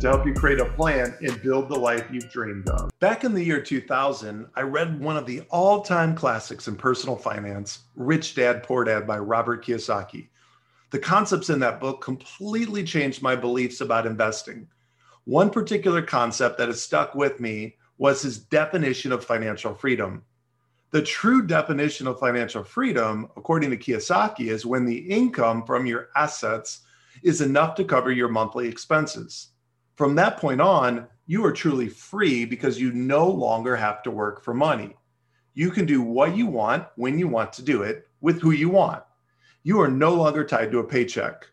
to help you create a plan and build the life you've dreamed of. Back in the year 2000, I read one of the all time classics in personal finance, Rich Dad Poor Dad by Robert Kiyosaki. The concepts in that book completely changed my beliefs about investing. One particular concept that has stuck with me was his definition of financial freedom. The true definition of financial freedom, according to Kiyosaki, is when the income from your assets is enough to cover your monthly expenses. From that point on, you are truly free because you no longer have to work for money. You can do what you want when you want to do it with who you want. You are no longer tied to a paycheck.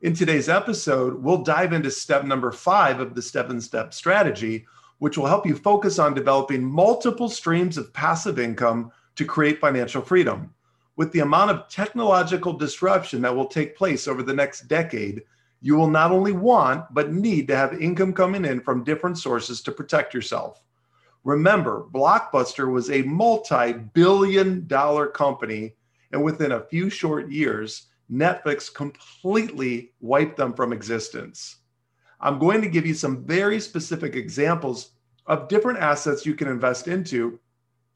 In today's episode, we'll dive into step number five of the seven step strategy, which will help you focus on developing multiple streams of passive income to create financial freedom. With the amount of technological disruption that will take place over the next decade, you will not only want, but need to have income coming in from different sources to protect yourself. Remember, Blockbuster was a multi billion dollar company, and within a few short years, Netflix completely wiped them from existence. I'm going to give you some very specific examples of different assets you can invest into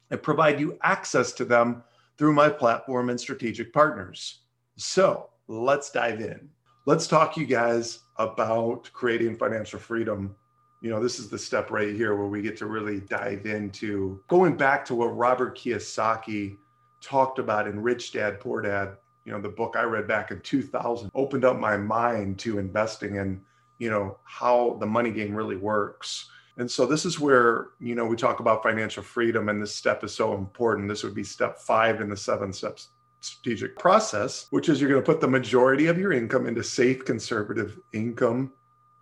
and provide you access to them through my platform and strategic partners. So let's dive in let's talk you guys about creating financial freedom. You know this is the step right here where we get to really dive into going back to what robert kiyosaki talked about in rich dad poor dad. You know the book i read back in 2000 opened up my mind to investing and you know how the money game really works. And so this is where you know we talk about financial freedom and this step is so important. This would be step five in the seven steps strategic process, which is you're going to put the majority of your income into safe, conservative income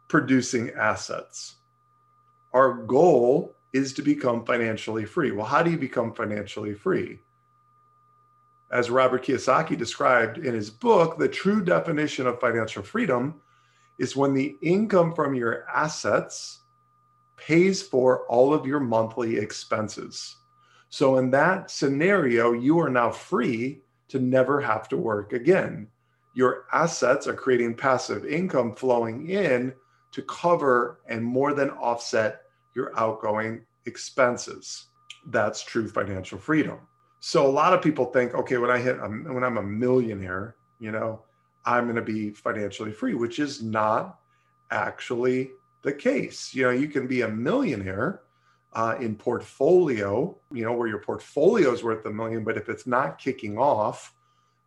producing assets. Our goal is to become financially free. Well, how do you become financially free? As Robert Kiyosaki described in his book, the true definition of financial freedom is when the income from your assets pays for all of your monthly expenses. So, in that scenario, you are now free to never have to work again. Your assets are creating passive income flowing in to cover and more than offset your outgoing expenses. That's true financial freedom. So a lot of people think, okay, when I hit when I'm a millionaire, you know, I'm going to be financially free, which is not actually the case. You know, you can be a millionaire uh, in portfolio, you know, where your portfolio is worth a million, but if it's not kicking off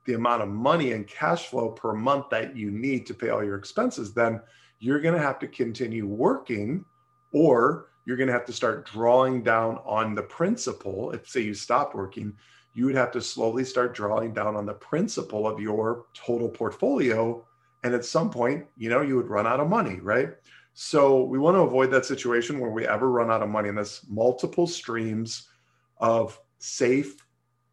the amount of money and cash flow per month that you need to pay all your expenses, then you're going to have to continue working or you're going to have to start drawing down on the principal. If, say, you stopped working, you would have to slowly start drawing down on the principal of your total portfolio. And at some point, you know, you would run out of money, right? So we want to avoid that situation where we ever run out of money. And this multiple streams of safe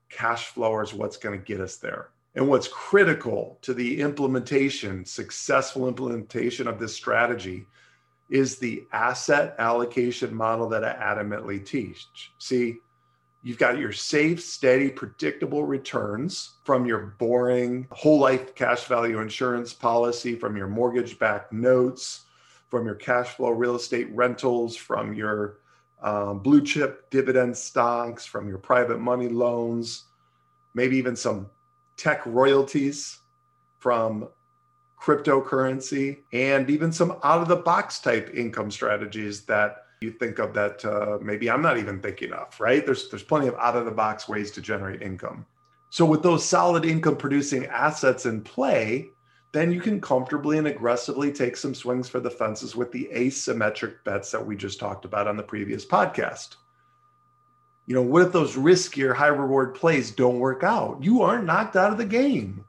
cash flow is what's going to get us there. And what's critical to the implementation, successful implementation of this strategy is the asset allocation model that I adamantly teach. See, you've got your safe, steady, predictable returns from your boring whole life cash value insurance policy, from your mortgage backed notes, from your cash flow real estate rentals, from your um, blue chip dividend stocks, from your private money loans, maybe even some tech royalties from cryptocurrency, and even some out of the box type income strategies that you think of that uh, maybe I'm not even thinking of, right? There's, there's plenty of out of the box ways to generate income. So, with those solid income producing assets in play, then you can comfortably and aggressively take some swings for the fences with the asymmetric bets that we just talked about on the previous podcast. You know, what if those riskier, high reward plays don't work out? You aren't knocked out of the game.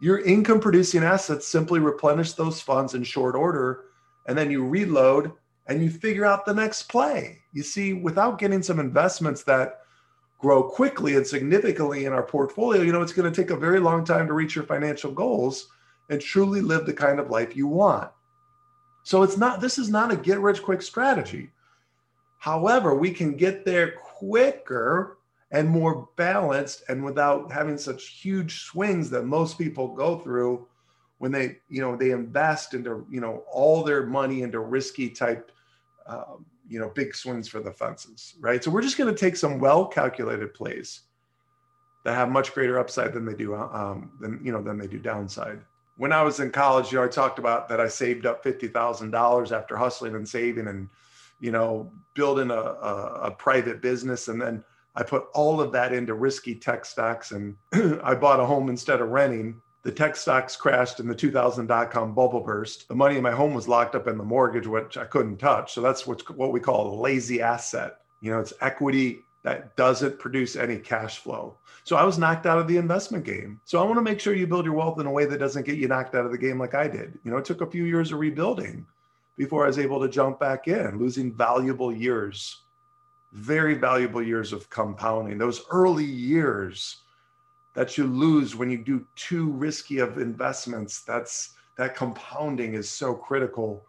Your income producing assets simply replenish those funds in short order, and then you reload and you figure out the next play. You see, without getting some investments that grow quickly and significantly in our portfolio, you know, it's going to take a very long time to reach your financial goals and truly live the kind of life you want. So it's not, this is not a get rich quick strategy. However, we can get there quicker and more balanced and without having such huge swings that most people go through when they, you know, they invest into, you know, all their money into risky type um, you know, big swings for the fences, right? So we're just going to take some well-calculated plays that have much greater upside than they do, um, than you know, than they do downside. When I was in college, you know, I talked about that I saved up fifty thousand dollars after hustling and saving and, you know, building a, a, a private business, and then I put all of that into risky tech stocks, and I bought a home instead of renting the tech stocks crashed in the 2000 dot com bubble burst. The money in my home was locked up in the mortgage, which I couldn't touch. So that's what's what we call a lazy asset. You know, it's equity that doesn't produce any cash flow. So I was knocked out of the investment game. So I want to make sure you build your wealth in a way that doesn't get you knocked out of the game like I did. You know, it took a few years of rebuilding before I was able to jump back in, losing valuable years, very valuable years of compounding. Those early years that you lose when you do too risky of investments. That's that compounding is so critical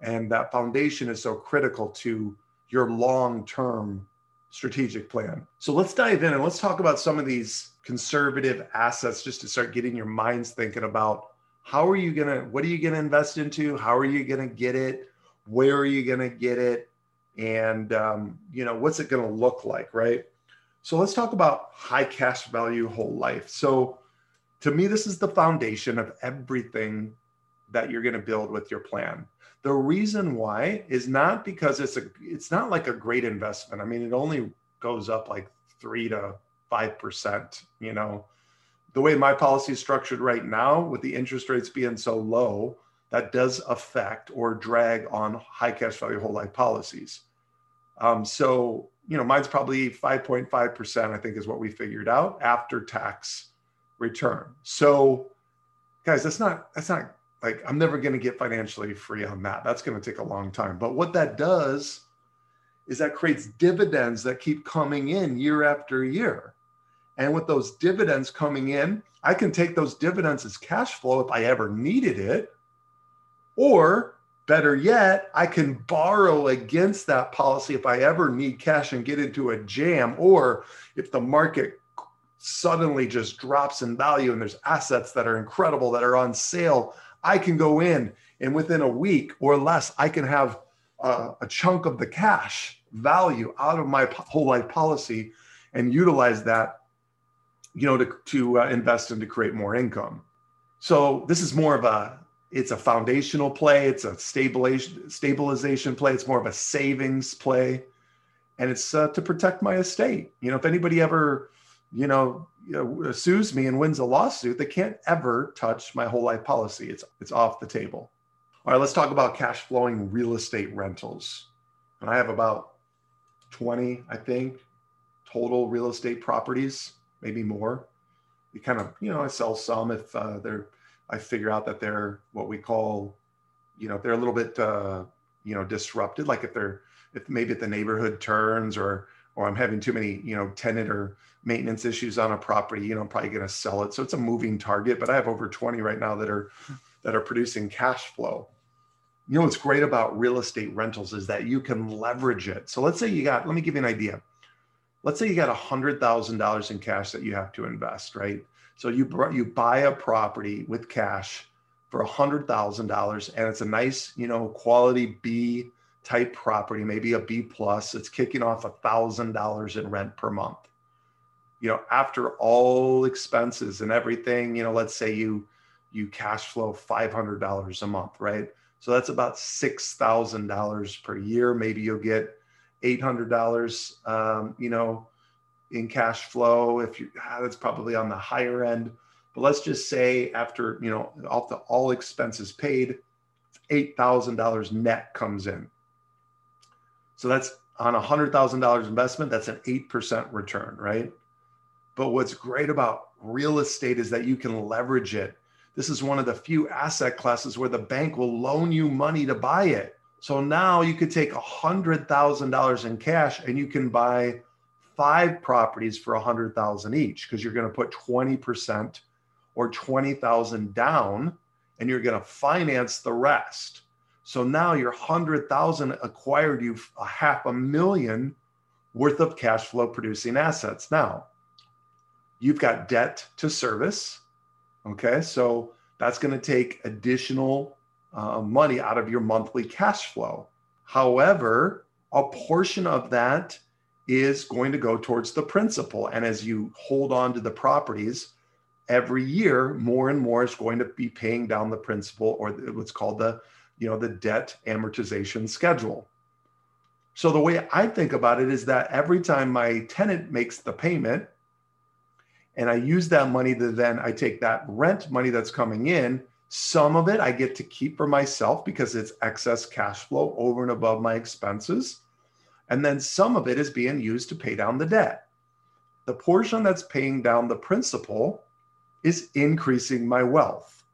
and that foundation is so critical to your long-term strategic plan. So let's dive in and let's talk about some of these conservative assets just to start getting your minds thinking about how are you going to what are you going to invest into? How are you going to get it? Where are you going to get it? And um, you know what's it going to look like right so let's talk about high cash value whole life. So to me, this is the foundation of everything that you're going to build with your plan. The reason why is not because it's a it's not like a great investment. I mean, it only goes up like three to five percent, you know. The way my policy is structured right now, with the interest rates being so low, that does affect or drag on high cash value whole life policies. Um, so you know, mine's probably 5.5%, I think is what we figured out after tax return. So guys, that's not, that's not like, I'm never going to get financially free on that. That's going to take a long time. But what that does is that creates dividends that keep coming in year after year. And with those dividends coming in, I can take those dividends as cash flow if I ever needed it, or Better yet, I can borrow against that policy if I ever need cash and get into a jam, or if the market suddenly just drops in value and there's assets that are incredible that are on sale, I can go in and within a week or less, I can have a, a chunk of the cash value out of my whole life policy and utilize that, you know, to, to uh, invest and to create more income. So this is more of a it's a foundational play. It's a stabilization stabilization play. It's more of a savings play. And it's uh, to protect my estate. You know if anybody ever you know, sues me and wins a lawsuit they can't ever touch my whole life policy. It's it's off the table. All right let's talk about cash flowing real estate rentals. And i have about 20 i think total real estate properties maybe more. We kind of you know i sell some if uh, they're I figure out that they're what we call, you know, they're a little bit, uh, you know, disrupted. Like if they're, if maybe the neighborhood turns or, or I'm having too many, you know, tenant or maintenance issues on a property, you know, I'm probably going to sell it. So it's a moving target, but I have over 20 right now that are, that are producing cash flow. You know, what's great about real estate rentals is that you can leverage it. So let's say you got, let me give you an idea. Let's say you got hundred thousand dollars in cash that you have to invest, right? So you you buy a property with cash for a hundred thousand dollars, and it's a nice, you know, quality B type property, maybe a B plus. It's kicking off a thousand dollars in rent per month. You know, after all expenses and everything, you know, let's say you you cash flow five hundred dollars a month, right? So that's about six thousand dollars per year. Maybe you'll get eight hundred dollars, um, you know, in cash flow. If you ah, that's probably on the higher end, but let's just say after you know all the all expenses paid, eight thousand dollars net comes in. So that's on a hundred thousand dollars investment. That's an eight percent return, right? But what's great about real estate is that you can leverage it. This is one of the few asset classes where the bank will loan you money to buy it. So now you could take $100,000 in cash and you can buy five properties for a 100,000 each because you're going to put 20% or 20,000 down and you're going to finance the rest. So now your 100,000 acquired you a half a million worth of cash flow producing assets. Now, you've got debt to service. Okay. So that's going to take additional uh, money out of your monthly cash flow. However, a portion of that is going to go towards the principal. And as you hold on to the properties, every year, more and more is going to be paying down the principal or what's called the, you know, the debt amortization schedule. So the way I think about it is that every time my tenant makes the payment, and I use that money to then I take that rent money that's coming in. Some of it I get to keep for myself because it's excess cash flow over and above my expenses. And then some of it is being used to pay down the debt. The portion that's paying down the principal is increasing my wealth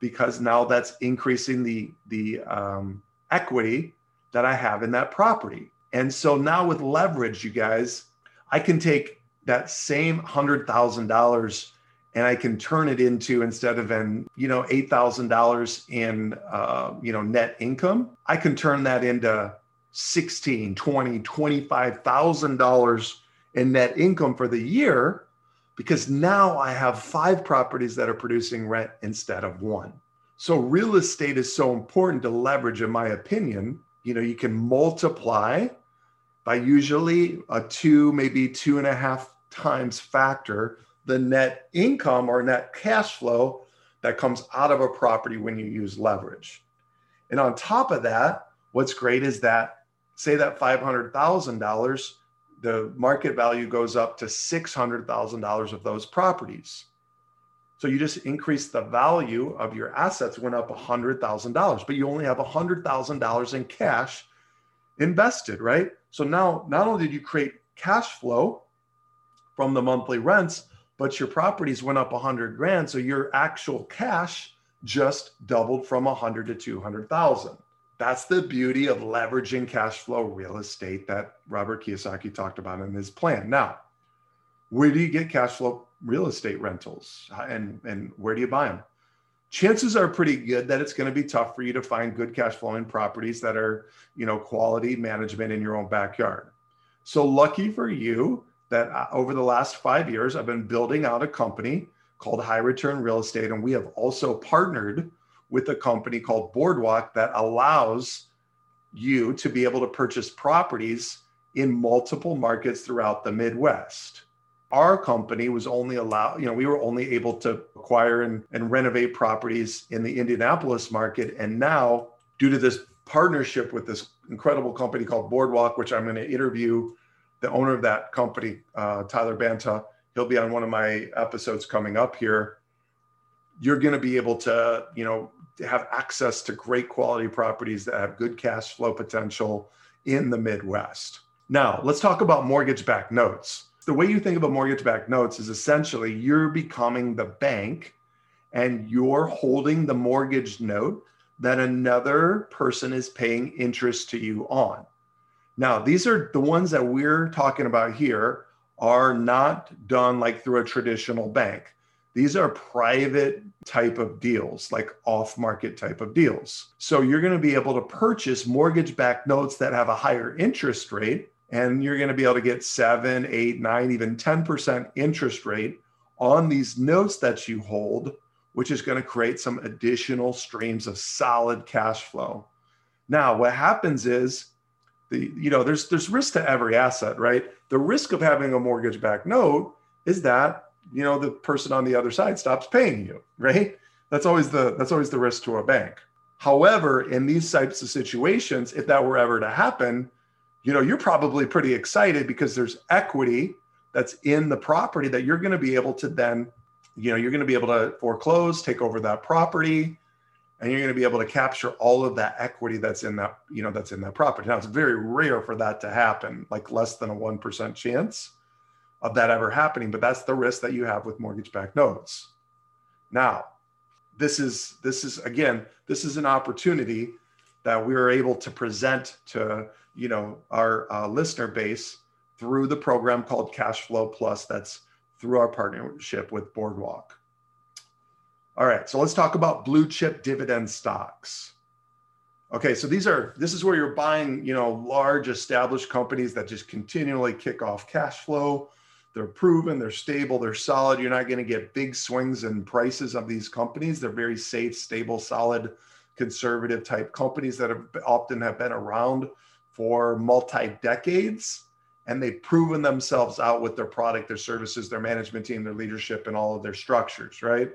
because now that's increasing the, the um, equity that I have in that property. And so now with leverage, you guys, I can take that same hundred thousand dollars and I can turn it into instead of an you know eight thousand dollars in uh, you know net income, I can turn that into sixteen, twenty, twenty-five thousand dollars in net income for the year because now I have five properties that are producing rent instead of one. So real estate is so important to leverage, in my opinion. You know, you can multiply by usually a two, maybe two and a half times factor the net income or net cash flow that comes out of a property when you use leverage. And on top of that, what's great is that, say that $500,000, the market value goes up to $600,000 of those properties. So you just increase the value of your assets went up $100,000, but you only have $100,000 in cash invested, right? So now not only did you create cash flow, from the monthly rents, but your properties went up 100 grand. So your actual cash just doubled from 100 to 200,000. That's the beauty of leveraging cash flow real estate that Robert Kiyosaki talked about in his plan. Now, where do you get cash flow real estate rentals and, and where do you buy them? Chances are pretty good that it's going to be tough for you to find good cash flowing properties that are, you know, quality management in your own backyard. So lucky for you, that uh, over the last five years, I've been building out a company called High Return Real Estate. And we have also partnered with a company called Boardwalk that allows you to be able to purchase properties in multiple markets throughout the Midwest. Our company was only allowed, you know, we were only able to acquire and, and renovate properties in the Indianapolis market. And now, due to this partnership with this incredible company called Boardwalk, which I'm going to interview the owner of that company, uh, Tyler Banta, he'll be on one of my episodes coming up here. You're going to be able to, you know, have access to great quality properties that have good cash flow potential in the Midwest. Now, let's talk about mortgage backed notes. The way you think about mortgage backed notes is essentially you're becoming the bank and you're holding the mortgage note that another person is paying interest to you on. Now, these are the ones that we're talking about here are not done like through a traditional bank. These are private type of deals, like off market type of deals. So you're going to be able to purchase mortgage backed notes that have a higher interest rate, and you're going to be able to get seven, eight, nine, even 10% interest rate on these notes that you hold, which is going to create some additional streams of solid cash flow. Now, what happens is the you know there's there's risk to every asset right the risk of having a mortgage backed note is that you know the person on the other side stops paying you right? That's always the that's always the risk to a bank. However in these types of situations if that were ever to happen you know you're probably pretty excited because there's equity that's in the property that you're going to be able to then you know you're going to be able to foreclose take over that property and you're going to be able to capture all of that equity that's in that you know that's in that property. Now it's very rare for that to happen like less than a 1% chance of that ever happening but that's the risk that you have with mortgage backed notes now this is this is again this is an opportunity that we are able to present to you know our uh, listener base through the program called Cash Flow Plus. That's through our partnership with Boardwalk. All right, so let's talk about blue chip dividend stocks. Okay, so these are this is where you're buying, you know, large established companies that just continually kick off cash flow. They're proven, they're stable, they're solid. You're not going to get big swings in prices of these companies. They're very safe, stable, solid, conservative type companies that have often have been around for multi decades and they've proven themselves out with their product, their services, their management team, their leadership, and all of their structures, right?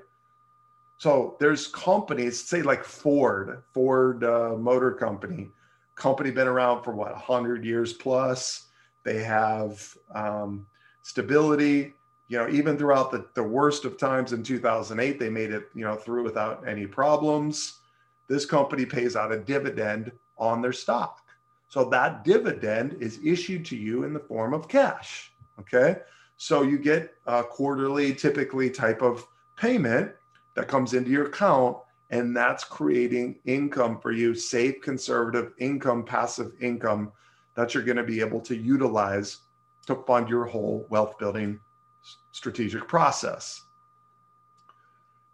So there's companies, say like Ford, Ford uh, Motor Company, company been around for what 100 years plus. They have um, stability. You know, even throughout the, the worst of times in 2008, they made it you know through without any problems. This company pays out a dividend on their stock. So that dividend is issued to you in the form of cash. Okay. So you get a quarterly, typically type of payment that comes into your account, and that's creating income for you, safe, conservative income, passive income that you're going to be able to utilize to fund your whole wealth building strategic process.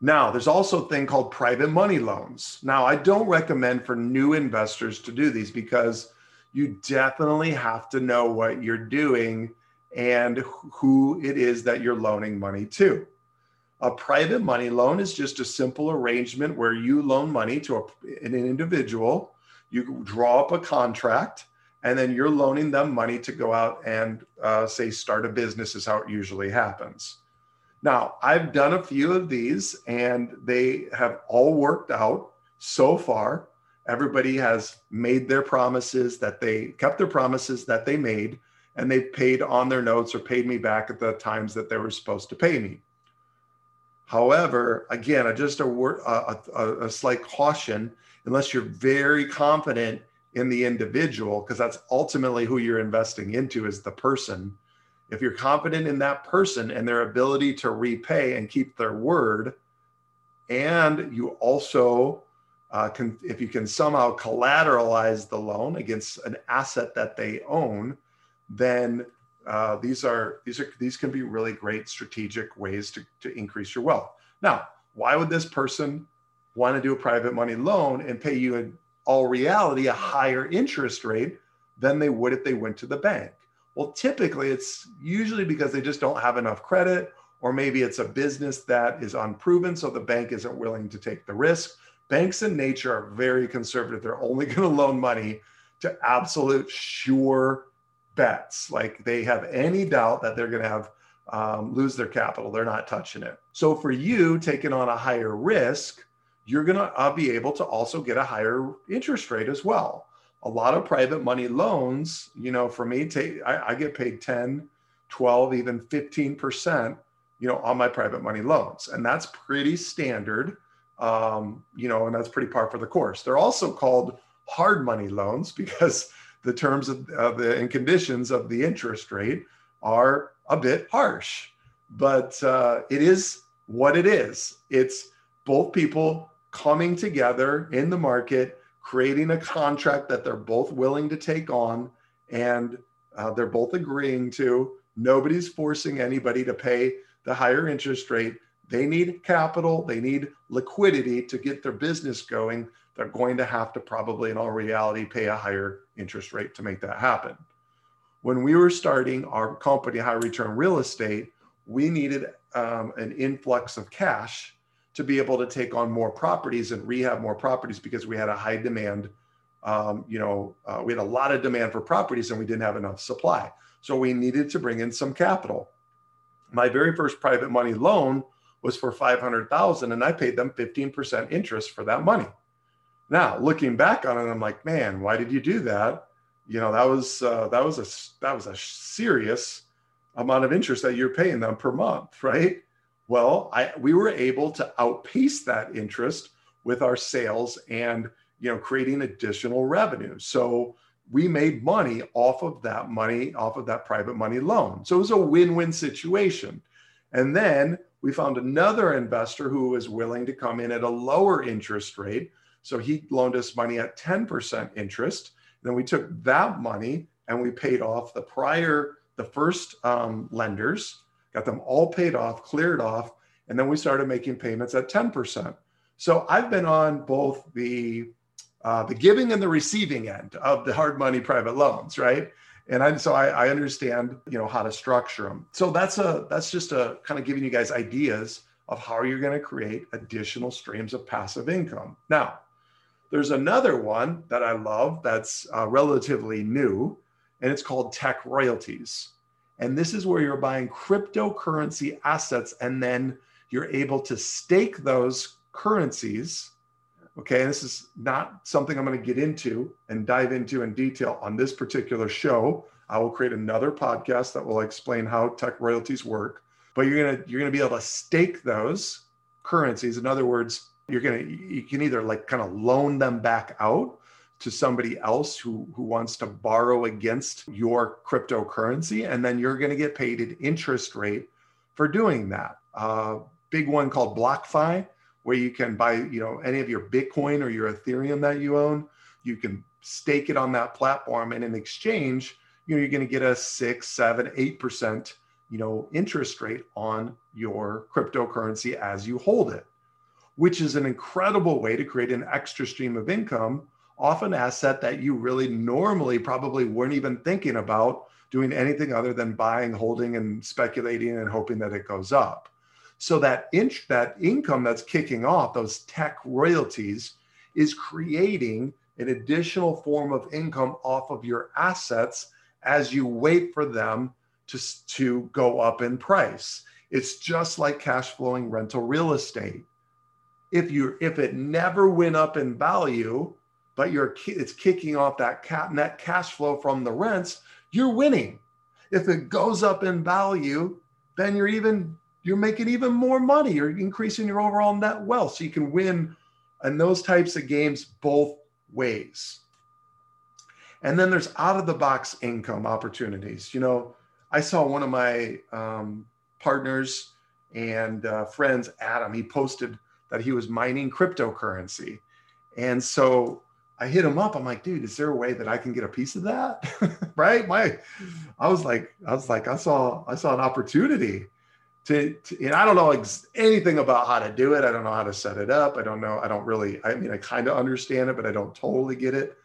Now, there's also a thing called private money loans. Now, I don't recommend for new investors to do these because you definitely have to know what you're doing and who it is that you're loaning money to. A private money loan is just a simple arrangement where you loan money to a, an individual, you draw up a contract, and then you're loaning them money to go out and uh, say start a business, is how it usually happens. Now, I've done a few of these and they have all worked out so far. Everybody has made their promises that they kept their promises that they made and they paid on their notes or paid me back at the times that they were supposed to pay me. However again just a, a, a, a slight caution. Unless you're very confident in the individual because that's ultimately who you're investing into is the person if you're confident in that person and their ability to repay and keep their word and you also uh, can, if you can somehow collateralize the loan against an asset that they own, then uh, these are these are these can be really great strategic ways to, to increase your wealth. Now, why would this person want to do a private money loan and pay you all reality a higher interest rate than they would if they went to the bank? Well, typically it's usually because they just don't have enough credit, or maybe it's a business that is unproven, so the bank isn't willing to take the risk banks in nature are very conservative. They're only going to loan money to absolute sure bets. Like they have any doubt that they're going to have um, lose their capital, they're not touching it. So for you taking on a higher risk, you're going to uh, be able to also get a higher interest rate as well. A lot of private money loans, you know, for me, take I, I get paid 10, 12, even 15%, you know, on my private money loans. And that's pretty standard um, you know, and that's pretty par for the course. They're also called hard money loans because the terms of uh, the and conditions of the interest rate are a bit harsh, but uh, it is what it is. It's both people coming together in the market, creating a contract that they're both willing to take on, and uh, they're both agreeing to. Nobody's forcing anybody to pay the higher interest rate they need capital, they need liquidity to get their business going. They're going to have to probably, in all reality, pay a higher interest rate to make that happen. When we were starting our company, High Return Real Estate, we needed um, an influx of cash to be able to take on more properties and rehab more properties because we had a high demand. Um, you know, uh, we had a lot of demand for properties and we didn't have enough supply. So we needed to bring in some capital. My very first private money loan was for 500,000 and I paid them 15% interest for that money. Now, looking back on it, I'm like, man, why did you do that? You know, that was uh, that was a that was a serious amount of interest that you're paying them per month, right? Well, I we were able to outpace that interest with our sales and you know creating additional revenue. So we made money off of that money, off of that private money loan. So it was a win-win situation. And then we found another investor who was willing to come in at a lower interest rate. So he loaned us money at 10% interest. Then we took that money and we paid off the prior, the first um, lenders, got them all paid off, cleared off, and then we started making payments at 10%. So I've been on both the uh, the giving and the receiving end of the hard money private loans, right? And I, so I, I understand, you know, how to structure them. So that's a that's just a kind of giving you guys ideas of how you're going to create additional streams of passive income. Now, there's another one that I love that's uh, relatively new, and it's called tech royalties. And this is where you're buying cryptocurrency assets and then you're able to stake those currencies. Okay, and this is not something I'm going to get into and dive into in detail on this particular show. I will create another podcast that will explain how tech royalties work. But you're gonna you're gonna be able to stake those currencies. In other words, you're gonna you can either like kind of loan them back out to somebody else who who wants to borrow against your cryptocurrency, and then you're going to get paid an interest rate for doing that. Uh, big one called BlockFi, where you can buy you know any of your Bitcoin or your Ethereum that you own, you can stake it on that platform, and in exchange, you know you're going to get a six, seven, eight percent you know interest rate on your cryptocurrency as you hold it which is an incredible way to create an extra stream of income off an asset that you really normally probably weren't even thinking about doing anything other than buying, holding, and speculating and hoping that it goes up. So that inch, that income that's kicking off, those tech royalties, is creating an additional form of income off of your assets as you wait for them to, to go up in price. It's just like cash flowing rental real estate. If you if it never went up in value, but you're it's kicking off that net cash flow from the rents, you're winning. If it goes up in value, then you're even you're making even more money. You're increasing your overall net wealth. So you can win in those types of games both ways. And then there's out of the box income opportunities. You know, I saw one of my um, partners and uh, friends, Adam, he posted that he was mining cryptocurrency. And so I hit him up. I'm like, dude, is there a way that I can get a piece of that? right? My, I was like, I was like, I saw, I saw an opportunity to, to, and I don't know ex- anything about how to do it. I don't know how to set it up. I don't know. I don't really, I mean, I kind of understand it, but I don't totally get it.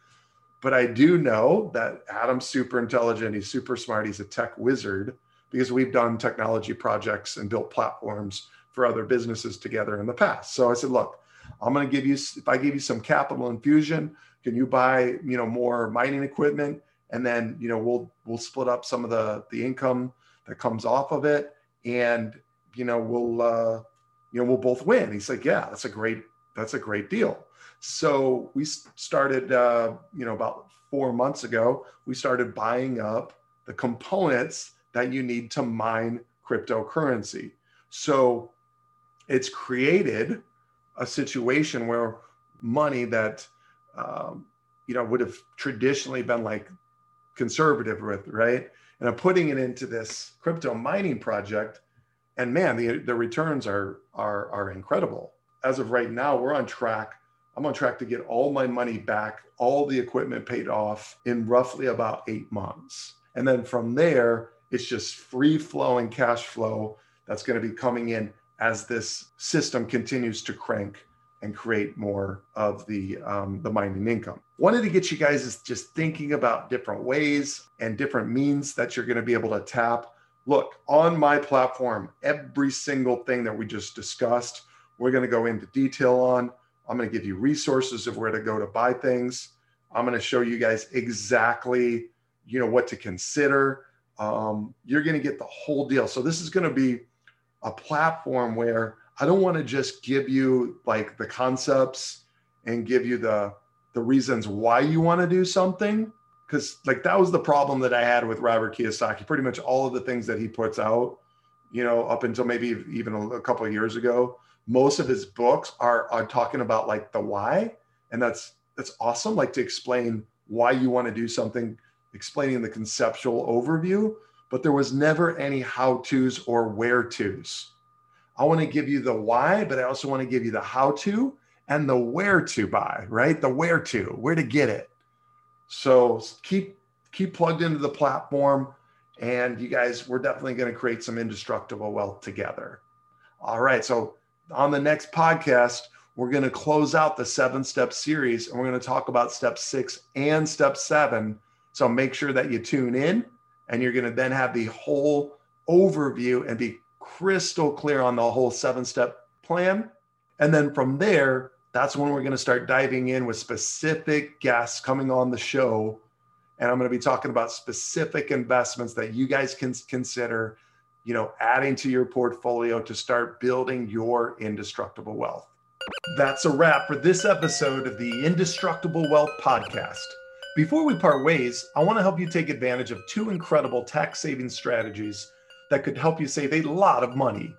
But I do know that Adam's super intelligent. He's super smart. He's a tech wizard because we've done technology projects and built platforms for other businesses together in the past. So I said, look, I'm going to give you, if I give you some capital infusion, can you buy, you know, more mining equipment? And then, you know, we'll, we'll split up some of the, the income that comes off of it. And, you know, we'll, uh, you know, we'll both win. He's like, yeah, that's a great, that's a great deal. So we started, uh, you know, about four months ago, we started buying up the components that you need to mine cryptocurrency. So it's created a situation where money that um, you know would have traditionally been like conservative with right? And I'm putting it into this crypto mining project and man the, the returns are are are incredible. As of right now we're on track. I'm on track to get all my money back all the equipment paid off in roughly about eight months. And then from there it's just free flowing cash flow that's going to be coming in as this system continues to crank and create more of the um, the mining income. Wanted to get you guys is just thinking about different ways and different means that you're going to be able to tap. Look on my platform, every single thing that we just discussed, we're going to go into detail on. I'm going to give you resources of where to go to buy things. I'm going to show you guys exactly, you know, what to consider. Um, you're going to get the whole deal. So this is going to be a platform where I don't want to just give you like the concepts and give you the the reasons why you want to do something because like that was the problem that I had with Robert Kiyosaki. Pretty much all of the things that he puts out, you know, up until maybe even a, couple of years ago, most of his books are are talking about like the why, and that's that's awesome. Like to explain why you want to do something, explaining the conceptual overview but there was never any how to's or where to's. I want to give you the why, but I also want to give you the how to and the where to buy, right? The where to, where to get it. So keep keep plugged into the platform and you guys we're definitely going to create some indestructible wealth together. All right, so on the next podcast, we're going to close out the seven step series and we're going to talk about step 6 and step 7. So make sure that you tune in and you're going to then have the whole overview and be crystal clear on the whole seven step plan. And then from there, that's when we're going to start diving in with specific guests coming on the show. And I'm going to be talking about specific investments that you guys can consider, you know, adding to your portfolio to start building your indestructible wealth. That's a wrap for this episode of the Indestructible Wealth Podcast. Before we part ways, I want to help you take advantage of two incredible tax saving strategies that could help you save a lot of money.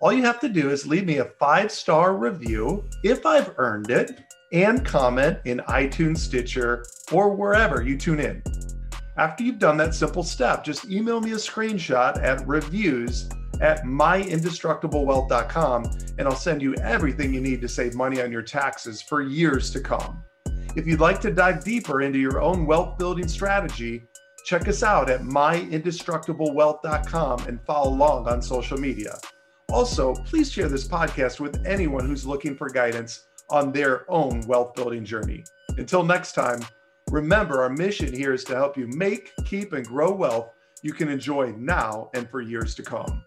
All you have to do is leave me a five star review if I've earned it and comment in iTunes, Stitcher, or wherever you tune in. After you've done that simple step, just email me a screenshot at reviews at myindestructiblewealth.com and I'll send you everything you need to save money on your taxes for years to come. If you'd like to dive deeper into your own wealth building strategy, check us out at myindestructiblewealth.com and follow along on social media. Also, please share this podcast with anyone who's looking for guidance on their own wealth building journey. Until next time, remember our mission here is to help you make, keep, and grow wealth you can enjoy now and for years to come.